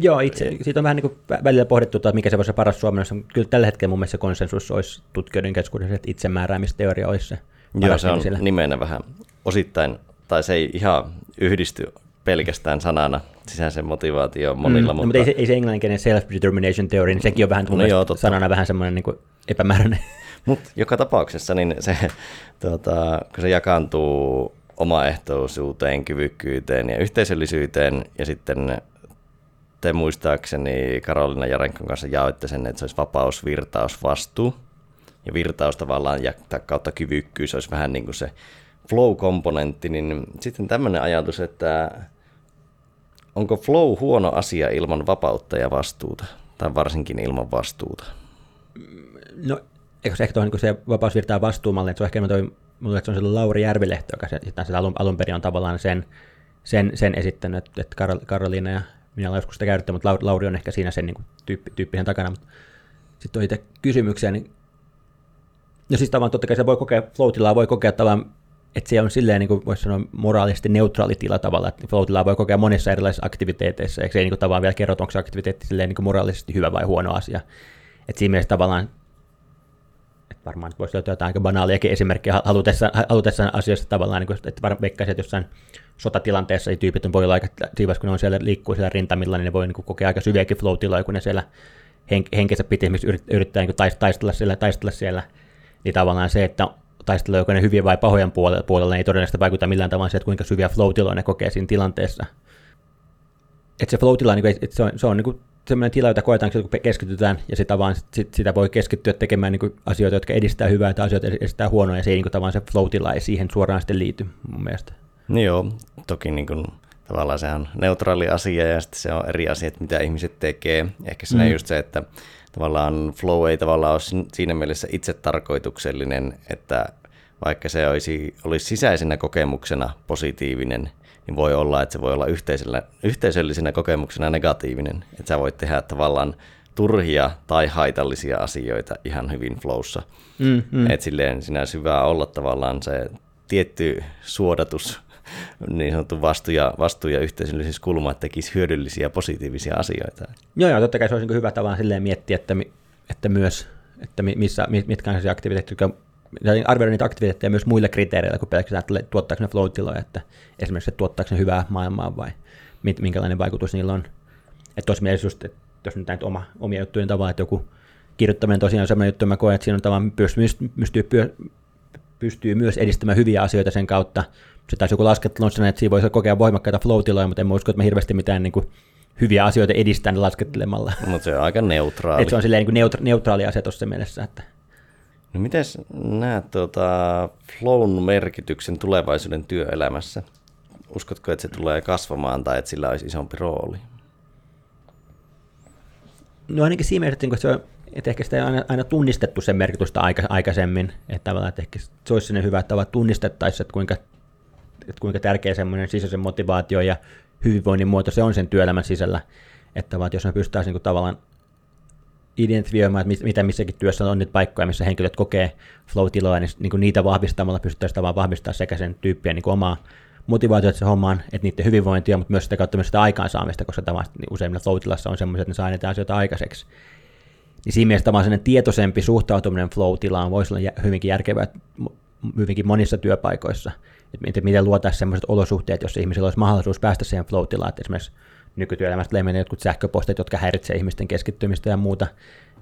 Joo, itse, siitä on vähän niin kuin välillä pohdittu, että mikä se voisi paras suomennossa. Kyllä tällä hetkellä mun mielestä konsensus olisi tutkijoiden keskuudessa, että itsemääräämisteoria olisi se Joo, se on nimisellä. nimenä vähän osittain, tai se ei ihan yhdisty pelkästään sanana sisäisen motivaatio monilla. Mm, mutta... No, mutta ei se, ei se englanninkielinen self-determination theory, niin sekin on vähän no joo, sanana vähän semmoinen niin epämääräinen. Mutta joka tapauksessa niin se, [LAUGHS] tuota, kun se jakaantuu omaehtoisuuteen, kyvykkyyteen ja yhteisöllisyyteen ja sitten te muistaakseni Karolina Jarenkon kanssa jaoitte sen, että se olisi vapaus, virtaus, vastuu. Ja virtaus tavallaan ja kautta kyvykkyys olisi vähän niin kuin se flow-komponentti, niin sitten tämmöinen ajatus, että onko flow huono asia ilman vapautta ja vastuuta, tai varsinkin ilman vastuuta? No, eikö se ehkä tuohon niin se vapausvirtaa vastuumalli, että se on ehkä mulle se on se Lauri Järvilehto, joka sitten sitä alun, alun perin on tavallaan sen, sen, sen esittänyt, että Karol, Karoliina ja minä olen joskus sitä käyttänyt, mutta Lauri on ehkä siinä sen niin kuin, tyyppi, tyyppisen takana. Mutta sitten on itse kysymyksiä, niin no siis tavallaan totta kai se voi kokea, flow voi kokea tavallaan, että se on silleen, niin kuin voisi sanoa, moraalisesti neutraali tila tavalla, että flow voi kokea monissa erilaisissa aktiviteeteissa, eikö se ei niin kuin, tavallaan vielä kerro, onko se aktiviteetti silleen niin kuin moraalisesti hyvä vai huono asia. Että siinä mielessä tavallaan varmaan voisi löytää jotain aika banaaliakin esimerkkejä halutessaan, halutessaan asioista tavallaan, niin kuin, että varmaan veikkaisin, että jossain sotatilanteessa ei tyypit voi olla aika siivas, kun ne on siellä, liikkuu siellä rintamilla, niin ne voi niin kokea aika syviäkin flow kun ne siellä hen- henkensä piti esimerkiksi yrittää niin taistella siellä, taistella siellä, niin tavallaan se, että taistelee joko ne hyviä vai pahojen puolella, puolella, niin ei todennäköisesti vaikuta millään tavalla siihen, kuinka syviä flow ne kokee siinä tilanteessa. Että se flow niin kuin, se on, se on niin kuin sellainen tila, jota koetaan, kun keskitytään, ja sitä, vaan, sit, sitä voi keskittyä tekemään niin kuin asioita, jotka edistää hyvää, tai asioita edistää huonoa, ja se ei niin kuin, se flow ei siihen suoraan sitten liity mun mielestä. Niin joo, toki niin kuin, tavallaan se on neutraali asia, ja sitten se on eri asia, että mitä ihmiset tekee. Ehkä se mm. on just se, että tavallaan flow ei tavallaan ole siinä mielessä itse tarkoituksellinen, että vaikka se olisi, olisi sisäisenä kokemuksena positiivinen, niin voi olla, että se voi olla yhteisöllisenä kokemuksena negatiivinen. Että sä voit tehdä tavallaan turhia tai haitallisia asioita ihan hyvin flowssa. Mm, mm. Että silleen sinä hyvä olla tavallaan se tietty suodatus, [LAUGHS] niin sanottu vastu- ja, vastu- ja yhteisöllisyyskulma, että tekisi hyödyllisiä positiivisia asioita. Joo, joo, totta kai se olisi niin hyvä tavallaan silleen miettiä, että, että myös, että missä, mitkä on sellaisia aktiviteetit, jotka arvioida niitä aktiviteetteja myös muille kriteereillä kuin pelkästään, että tuottaako ne flow että esimerkiksi, että tuottaako ne hyvää maailmaa vai minkälainen vaikutus niillä on. Että tuossa mielessä just, että jos nyt näitä oma, omia juttuja tavalla, että joku kirjoittaminen tosiaan on sellainen juttu, mä koen, että siinä on tavallaan pystyy, pystyy, pystyy myös edistämään hyviä asioita sen kautta. Se taisi joku laskettelu on että siinä voisi kokea voimakkaita flow mutta en mä usko, että mä hirveästi mitään niin kuin, hyviä asioita edistän laskettelemalla. Mutta se on aika neutraali. Että se on silleen niin neutra- neutraali asia tuossa mielessä, että No miten näet tuota flown merkityksen tulevaisuuden työelämässä? Uskotko, että se tulee kasvamaan tai että sillä olisi isompi rooli? No ainakin siinä mielessä, että se on, että ehkä sitä ei aina, aina tunnistettu sen merkitystä aika, aikaisemmin, että tavallaan että ehkä se olisi sinne hyvä, että tunnistettaisiin, että kuinka, että kuinka tärkeä semmoinen sisäisen motivaatio ja hyvinvoinnin muoto se on sen työelämän sisällä, että jos me pystytään niin tavallaan identifioimaan, että mitä missäkin työssä on niitä paikkoja, missä henkilöt kokee flow-tiloja, niin, niin kuin niitä vahvistamalla pystyttäisiin vaan vahvistaa sekä sen tyyppien niin omaa motivaatiota se hommaan, että niiden hyvinvointia, mutta myös sitä kautta myös sitä aikaansaamista, koska tämä niin useimmilla flow on semmoiset, että ne saa niitä asioita aikaiseksi. Niin siinä mielessä tämä tietoisempi suhtautuminen flow-tilaan voisi olla hyvinkin järkevää hyvinkin monissa työpaikoissa. Että miten luotaisiin sellaiset olosuhteet, jossa ihmisillä olisi mahdollisuus päästä siihen flow-tilaan, että esimerkiksi nykytyöelämästä leimennä jotkut sähköpostit, jotka häiritsevät ihmisten keskittymistä ja muuta,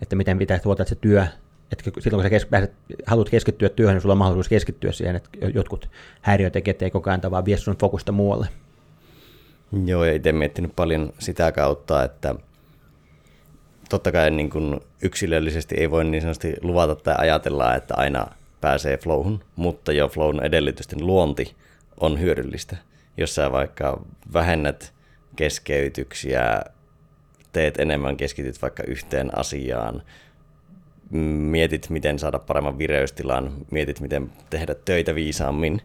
että miten pitää tuota se työ, että silloin kun sä kes- pääset, haluat keskittyä työhön, niin sulla on mahdollisuus keskittyä siihen, että jotkut häiriötekijät ei koko ajan vaan vie sun fokusta muualle. Joo, ja itse miettinyt paljon sitä kautta, että totta kai niin kuin yksilöllisesti ei voi niin sanotusti luvata tai ajatella, että aina pääsee flowhun, mutta jo flown edellytysten luonti on hyödyllistä. Jos sä vaikka vähennät keskeytyksiä, teet enemmän, keskityt vaikka yhteen asiaan, mietit, miten saada paremman vireystilan, mietit, miten tehdä töitä viisaammin,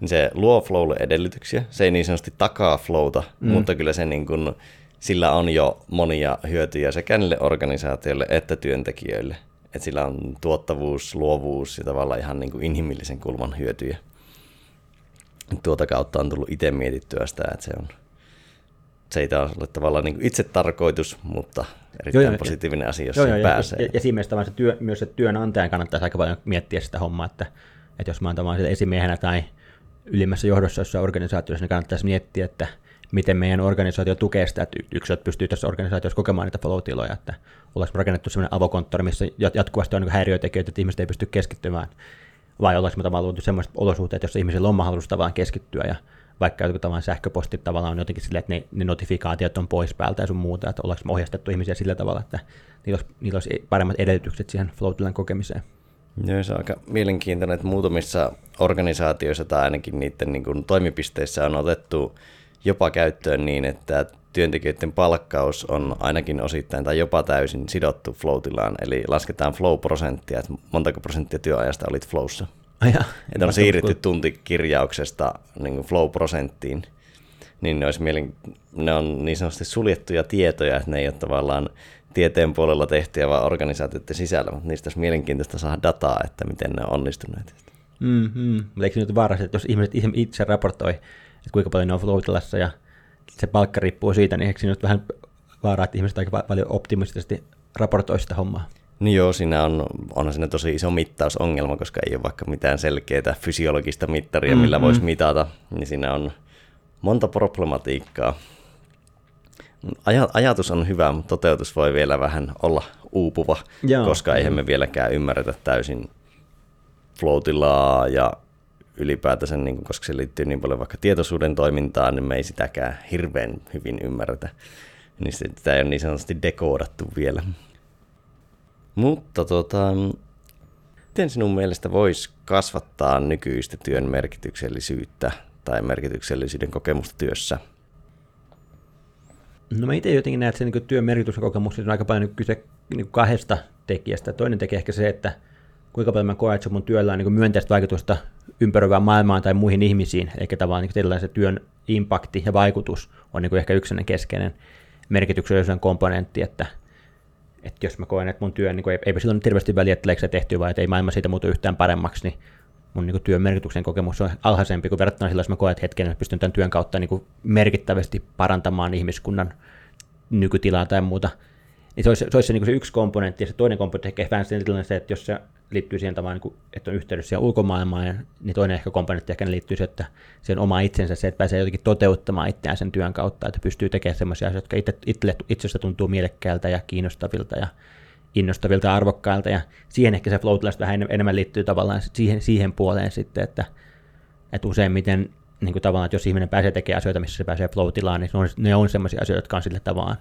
niin se luo flowlle edellytyksiä. Se ei niin sanotusti takaa flowta, mm. mutta kyllä se niin kuin, sillä on jo monia hyötyjä sekä niille organisaatioille että työntekijöille. Et sillä on tuottavuus, luovuus ja tavallaan ihan niin kuin inhimillisen kulman hyötyjä. Tuota kautta on tullut itse mietittyä sitä, että se on se ei taas ole tavallaan niin itse tarkoitus, mutta erittäin joo, positiivinen ja, asia, jos joo, joo, pääsee. Ja, ja, ja siinä mielessä se työ, myös se työnantajan kannattaisi aika paljon miettiä sitä hommaa, että, että jos mä oon tavallaan esimiehenä tai ylimmässä johdossa jossain organisaatiossa, niin kannattaisi miettiä, että miten meidän organisaatio tukee sitä, että yksilöt pystyy tässä organisaatiossa kokemaan niitä flow-tiloja, että ollaanko rakennettu sellainen avokonttori, missä jatkuvasti on niin häiriötekijöitä, että ihmiset ei pysty keskittymään, vai ollaanko me tavallaan luotu sellaiset olosuhteet, jossa ihmisillä on mahdollisuus tavallaan keskittyä ja vaikka jotkut tavallaan sähköpostit tavallaan on jotenkin silleen, että ne, ne notifikaatiot on pois päältä ja sun muuta, että ollaanko ohjastettu ihmisiä sillä tavalla, että niillä olisi, niillä olisi paremmat edellytykset siihen flow kokemiseen. Joo, se on aika mielenkiintoinen, että muutamissa organisaatioissa tai ainakin niiden niin kuin, toimipisteissä on otettu jopa käyttöön niin, että työntekijöiden palkkaus on ainakin osittain tai jopa täysin sidottu flow eli lasketaan flow-prosenttia, että montako prosenttia työajasta olit flowssa. Aja, että on siirretty tuntikirjauksesta niin flow-prosenttiin, niin ne, olisi mielen, ne on niin sanotusti suljettuja tietoja, että ne ei ole tavallaan tieteen puolella tehtyjä, vaan organisaatioiden sisällä, mutta niistä olisi mielenkiintoista saada dataa, että miten ne on onnistuneet. Mm-hmm. Mutta eikö nyt vaarassa, että jos ihmiset itse raportoi, että kuinka paljon ne on flow ja se palkka riippuu siitä, niin eikö nyt vähän vaaraa, että ihmiset aika paljon optimistisesti raportoi sitä hommaa? Niin joo, siinä on, onhan siinä tosi iso mittausongelma, koska ei ole vaikka mitään selkeää fysiologista mittaria, millä mm-hmm. voisi mitata, niin siinä on monta problematiikkaa. Aj- ajatus on hyvä, mutta toteutus voi vielä vähän olla uupuva, Joo, koska eihän me vieläkään ymmärretä täysin floatilaa ja ylipäätänsä, niin koska se liittyy niin paljon vaikka tietoisuuden toimintaan, niin me ei sitäkään hirveän hyvin ymmärretä. Niin sitä ei ole niin sanotusti dekoodattu vielä. Mutta tota, miten sinun mielestä voisi kasvattaa nykyistä työn merkityksellisyyttä tai merkityksellisyyden kokemusta työssä? No mä itse jotenkin näen, että se niin työn merkityksen kokemus on aika paljon kyse niin kahdesta tekijästä. Toinen tekijä ehkä se, että kuinka paljon mä koen, että se mun työllä on niin myönteistä vaikutusta ympäröivään maailmaan tai muihin ihmisiin, eikä tavallaan niin se työn impakti ja vaikutus on niin ehkä yksi keskeinen merkityksellisen komponentti, että, että jos mä koen, että mun työ, niin kuin, eipä silloin hirveästi väliä, että se tehty vai että ei maailma siitä muutu yhtään paremmaksi, niin mun niin työn merkityksen kokemus on alhaisempi kuin verrattuna sillä, jos mä koen, että hetken että pystyn tämän työn kautta niin merkittävästi parantamaan ihmiskunnan nykytilaa tai muuta. Niin se olisi se, olisi se, niin se yksi komponentti, ja se toinen komponentti ehkä vähän se, että jos se liittyy siihen tavallaan, niin että on yhteydessä siihen ulkomaailmaan, niin toinen ehkä komponentti ehkä liittyy siihen, että siihen oma itsensä, se, että pääsee jotenkin toteuttamaan itseään sen työn kautta, että pystyy tekemään sellaisia asioita, jotka itse, itsestä tuntuu mielekkäältä ja kiinnostavilta ja innostavilta ja arvokkailta, ja siihen ehkä se flow vähän enemmän liittyy tavallaan siihen, siihen puoleen sitten, että, että useimmiten niin kuin tavallaan, että jos ihminen pääsee tekemään asioita, missä se pääsee flow-tilaan, niin ne on, ne on sellaisia asioita, jotka on sille tavallaan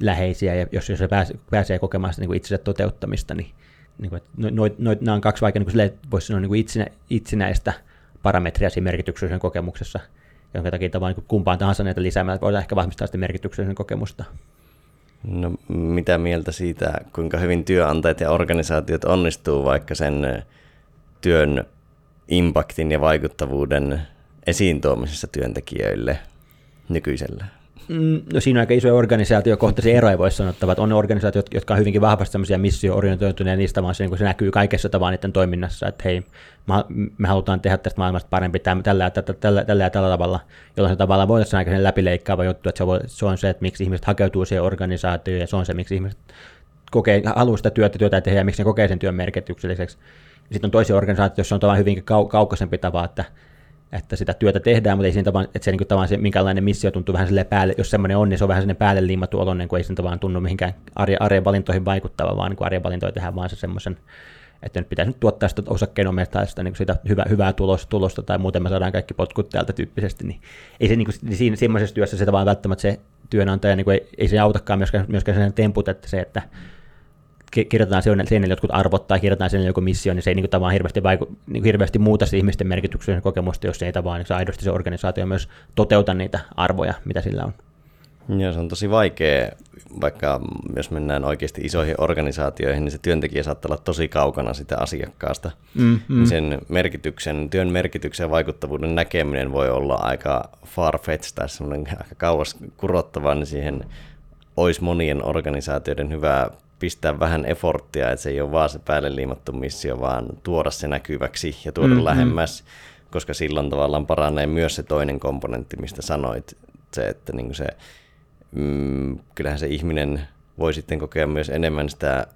läheisiä, ja jos, jos se pääsee, pääsee kokemaan sitä niin kuin itsensä toteuttamista, niin niin kuin, että noit, noit, nämä on kaksi vaikka niin voisi sanoa niin kuin itsenä, itsenäistä parametria siinä merkityksellisen kokemuksessa, jonka takia tavallaan niin kumpaan tahansa näitä lisäämällä voidaan ehkä vahvistaa sitä merkityksellisen kokemusta. No mitä mieltä siitä, kuinka hyvin työnantajat ja organisaatiot onnistuu vaikka sen työn impaktin ja vaikuttavuuden esiin tuomisessa työntekijöille nykyisellä? Mm, no siinä on aika isoja organisaatiokohtaisia eroja, voisi sanoa, että on organisaatiot, jotka on hyvinkin vahvasti sellaisia missio-orientoituneja, niistä vaan se, niin se näkyy kaikessa tavalla niiden toiminnassa, että hei, me halutaan tehdä tästä maailmasta parempi tällä, tällä, tällä, tällä ja tällä tavalla, jolloin se tavallaan voi olla aika läpileikkaava juttu, että se, voi, se on se, että miksi ihmiset hakeutuu siihen organisaatioon, ja se on se, miksi ihmiset kokee, haluaa sitä työtä, työtä tehdä, ja miksi ne kokee sen työn merkitykselliseksi. Sitten on toisia organisaatioita, joissa on tavallaan hyvinkin kau- kaukaisempi tapa, että että sitä työtä tehdään, mutta ei siinä tavallaan, että se, niin tavallaan se minkälainen missio tuntuu vähän sille päälle, jos semmoinen on, niin se on vähän sellainen päälle liimattu oloinen, kun ei siinä tavallaan tunnu mihinkään arjen, arjen valintoihin vaikuttava, vaan niin arjen valintoja tehdään vaan se semmoisen, että nyt pitäisi nyt tuottaa sitä osakkeenomistajasta niin sitä hyvä, hyvää tulosta, tulosta, tai muuten me saadaan kaikki potkut täältä tyyppisesti, niin ei se niin kuin, niin siinä, semmoisessa työssä se tavallaan välttämättä se työnantaja, niin kuin ei, ei se autakaan myöskään, myöskään sen temput, että se, että kirjoitetaan seinälle jotkut arvot tai kirjoitetaan sinne joku missio, niin se ei niin kuin, hirveästi, vaiku, niin hirveästi muuta se ihmisten merkityksen kokemusta, jos ei tavallaan niin aidosti se organisaatio myös toteuta niitä arvoja, mitä sillä on. Joo, se on tosi vaikea, vaikka jos mennään oikeasti isoihin organisaatioihin, niin se työntekijä saattaa olla tosi kaukana sitä asiakkaasta. Mm, mm. Sen merkityksen, työn merkityksen ja vaikuttavuuden näkeminen voi olla aika farfetched tai semmoinen aika kauas kurottava, niin siihen olisi monien organisaatioiden hyvä pistää vähän efforttia, että se ei ole vaan se päälle liimattu missio, vaan tuoda se näkyväksi ja tuoda mm-hmm. lähemmäs, koska silloin tavallaan paranee myös se toinen komponentti, mistä sanoit, se, että niin se, mm, kyllähän se ihminen voi sitten kokea myös enemmän sitä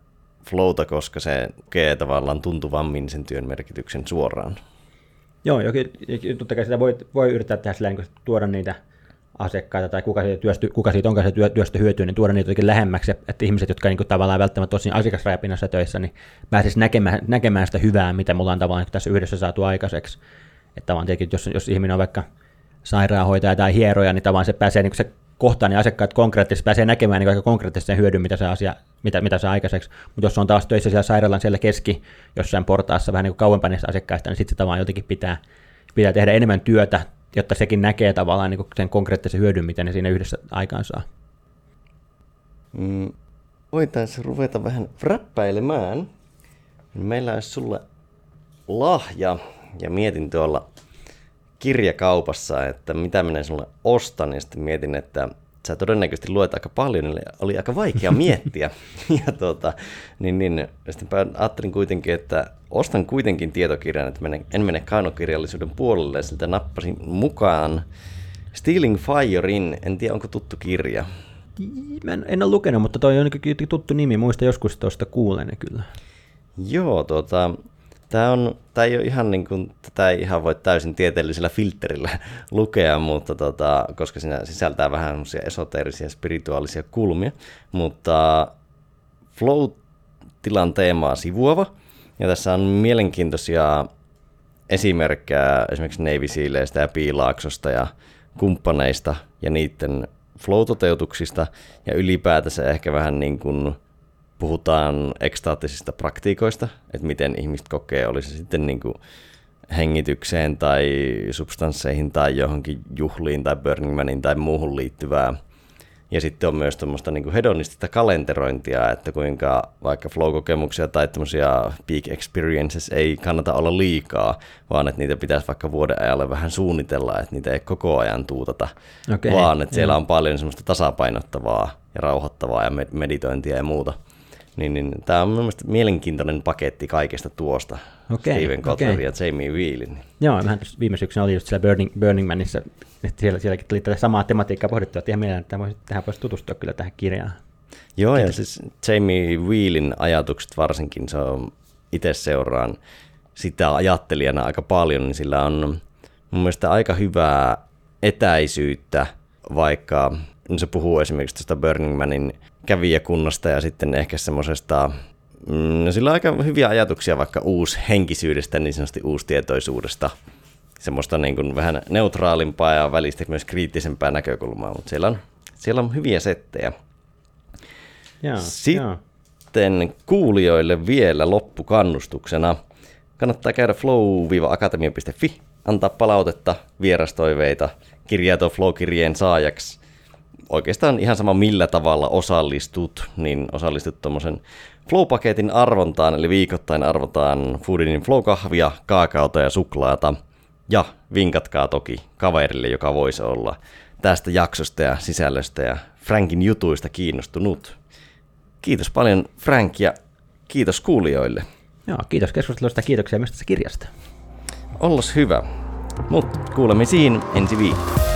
flowta, koska se kokee tavallaan tuntuvammin sen työn merkityksen suoraan. Joo, jokin, totta kai sitä voi, voi yrittää tehdä sillä, niin tuoda niitä asiakkaita tai kuka siitä, työstä, kuka siitä onkaan se työstä hyötyy, niin tuoda niitä jotenkin lähemmäksi, että ihmiset, jotka niin kuin, tavallaan välttämättä tosi asiakasrajapinnassa töissä, niin pääsisi näkemään, näkemään sitä hyvää, mitä mulla on tavallaan tässä yhdessä saatu aikaiseksi. Että tavallaan tietenkin, jos, jos ihminen on vaikka sairaanhoitaja tai hieroja, niin tavallaan se pääsee niin se kohtaan niin asiakkaat konkreettisesti pääsee näkemään niin aika konkreettisesti sen hyödyn, mitä se asia, mitä, mitä saa aikaiseksi. Mutta jos on taas töissä siellä sairaalan siellä keski jossain portaassa vähän niin kuin kauempana niistä asiakkaista, niin sitten se tavallaan jotenkin pitää, pitää tehdä enemmän työtä jotta sekin näkee tavallaan niin sen konkreettisen hyödyn, mitä ne siinä yhdessä aikaan saa. Mm, voitaisiin ruveta vähän räppäilemään. Meillä olisi sulle lahja ja mietin tuolla kirjakaupassa, että mitä minä sinulle ostan ja sitten mietin, että sä todennäköisesti luet aika paljon, eli oli aika vaikea [LAUGHS] miettiä. [LAUGHS] ja tuota, niin, niin, sitten ajattelin kuitenkin, että ostan kuitenkin tietokirjan, että menen, en mene kaunokirjallisuuden puolelle, ja siltä nappasin mukaan Stealing Firein, en tiedä onko tuttu kirja. Mä en, en ole lukenut, mutta toi on tuttu nimi, muista joskus tuosta kuulen kyllä. Joo, tota, tämä, on, tämä ei ole ihan niin kuin, tätä ei ihan voi täysin tieteellisellä filterillä [LAUGHS] lukea, mutta tota, koska siinä sisältää vähän esoteerisia spirituaalisia kulmia, mutta flow-tilan teemaa sivuava, ja tässä on mielenkiintoisia esimerkkejä esimerkiksi Navy Sealeista ja Piilaaksosta ja kumppaneista ja niiden flow-toteutuksista. Ja ylipäätänsä ehkä vähän niin kuin puhutaan ekstaattisista praktiikoista, että miten ihmiset kokee, olisi se sitten niin kuin hengitykseen tai substansseihin tai johonkin juhliin tai Burning Manin tai muuhun liittyvää ja sitten on myös tuommoista niin hedonistista kalenterointia, että kuinka vaikka flow-kokemuksia tai tämmöisiä peak experiences ei kannata olla liikaa, vaan että niitä pitäisi vaikka vuoden ajalle vähän suunnitella, että niitä ei koko ajan tuutata, okay, vaan että siellä on paljon semmoista tasapainottavaa ja rauhoittavaa ja meditointia ja muuta. Niin, niin tämä on mielestäni mielenkiintoinen paketti kaikesta tuosta, okay, Steven Kotler okay. ja Jamie Wheelin. Joo, vähän viime syksynä oli just siellä Burning, Burning Manissa että siellä, sielläkin tuli tätä samaa tematiikkaa pohdittua, että ihan mielellään, että voisi, tähän voisi tutustua kyllä tähän kirjaan. Joo, Kiitos. ja siis Jamie Wheelin ajatukset varsinkin, se on itse seuraan sitä ajattelijana aika paljon, niin sillä on mun mielestä aika hyvää etäisyyttä, vaikka niin se puhuu esimerkiksi tästä Burning Manin kävijäkunnasta ja sitten ehkä semmoisesta mm, No sillä on aika hyviä ajatuksia vaikka henkisyydestä, niin sanotusti uustietoisuudesta semmoista niin kuin vähän neutraalimpaa ja välistä myös kriittisempää näkökulmaa, mutta siellä on, siellä on hyviä settejä. Ja, Sitten ja. kuulijoille vielä loppukannustuksena. Kannattaa käydä flow-akatemia.fi, antaa palautetta, vierastoiveita, kirjautua flow-kirjeen saajaksi. Oikeastaan ihan sama millä tavalla osallistut, niin osallistut tuommoisen Flow-paketin arvontaan, eli viikoittain arvotaan Foodinin Flow-kahvia, kaakaota ja suklaata – ja vinkatkaa toki kaverille, joka voisi olla tästä jaksosta ja sisällöstä ja Frankin jutuista kiinnostunut. Kiitos paljon Frank ja kiitos kuulijoille. Joo, kiitos keskustelusta ja kiitoksia myös tästä kirjasta. Ollos hyvä. Mutta kuulemisiin ensi viikolla.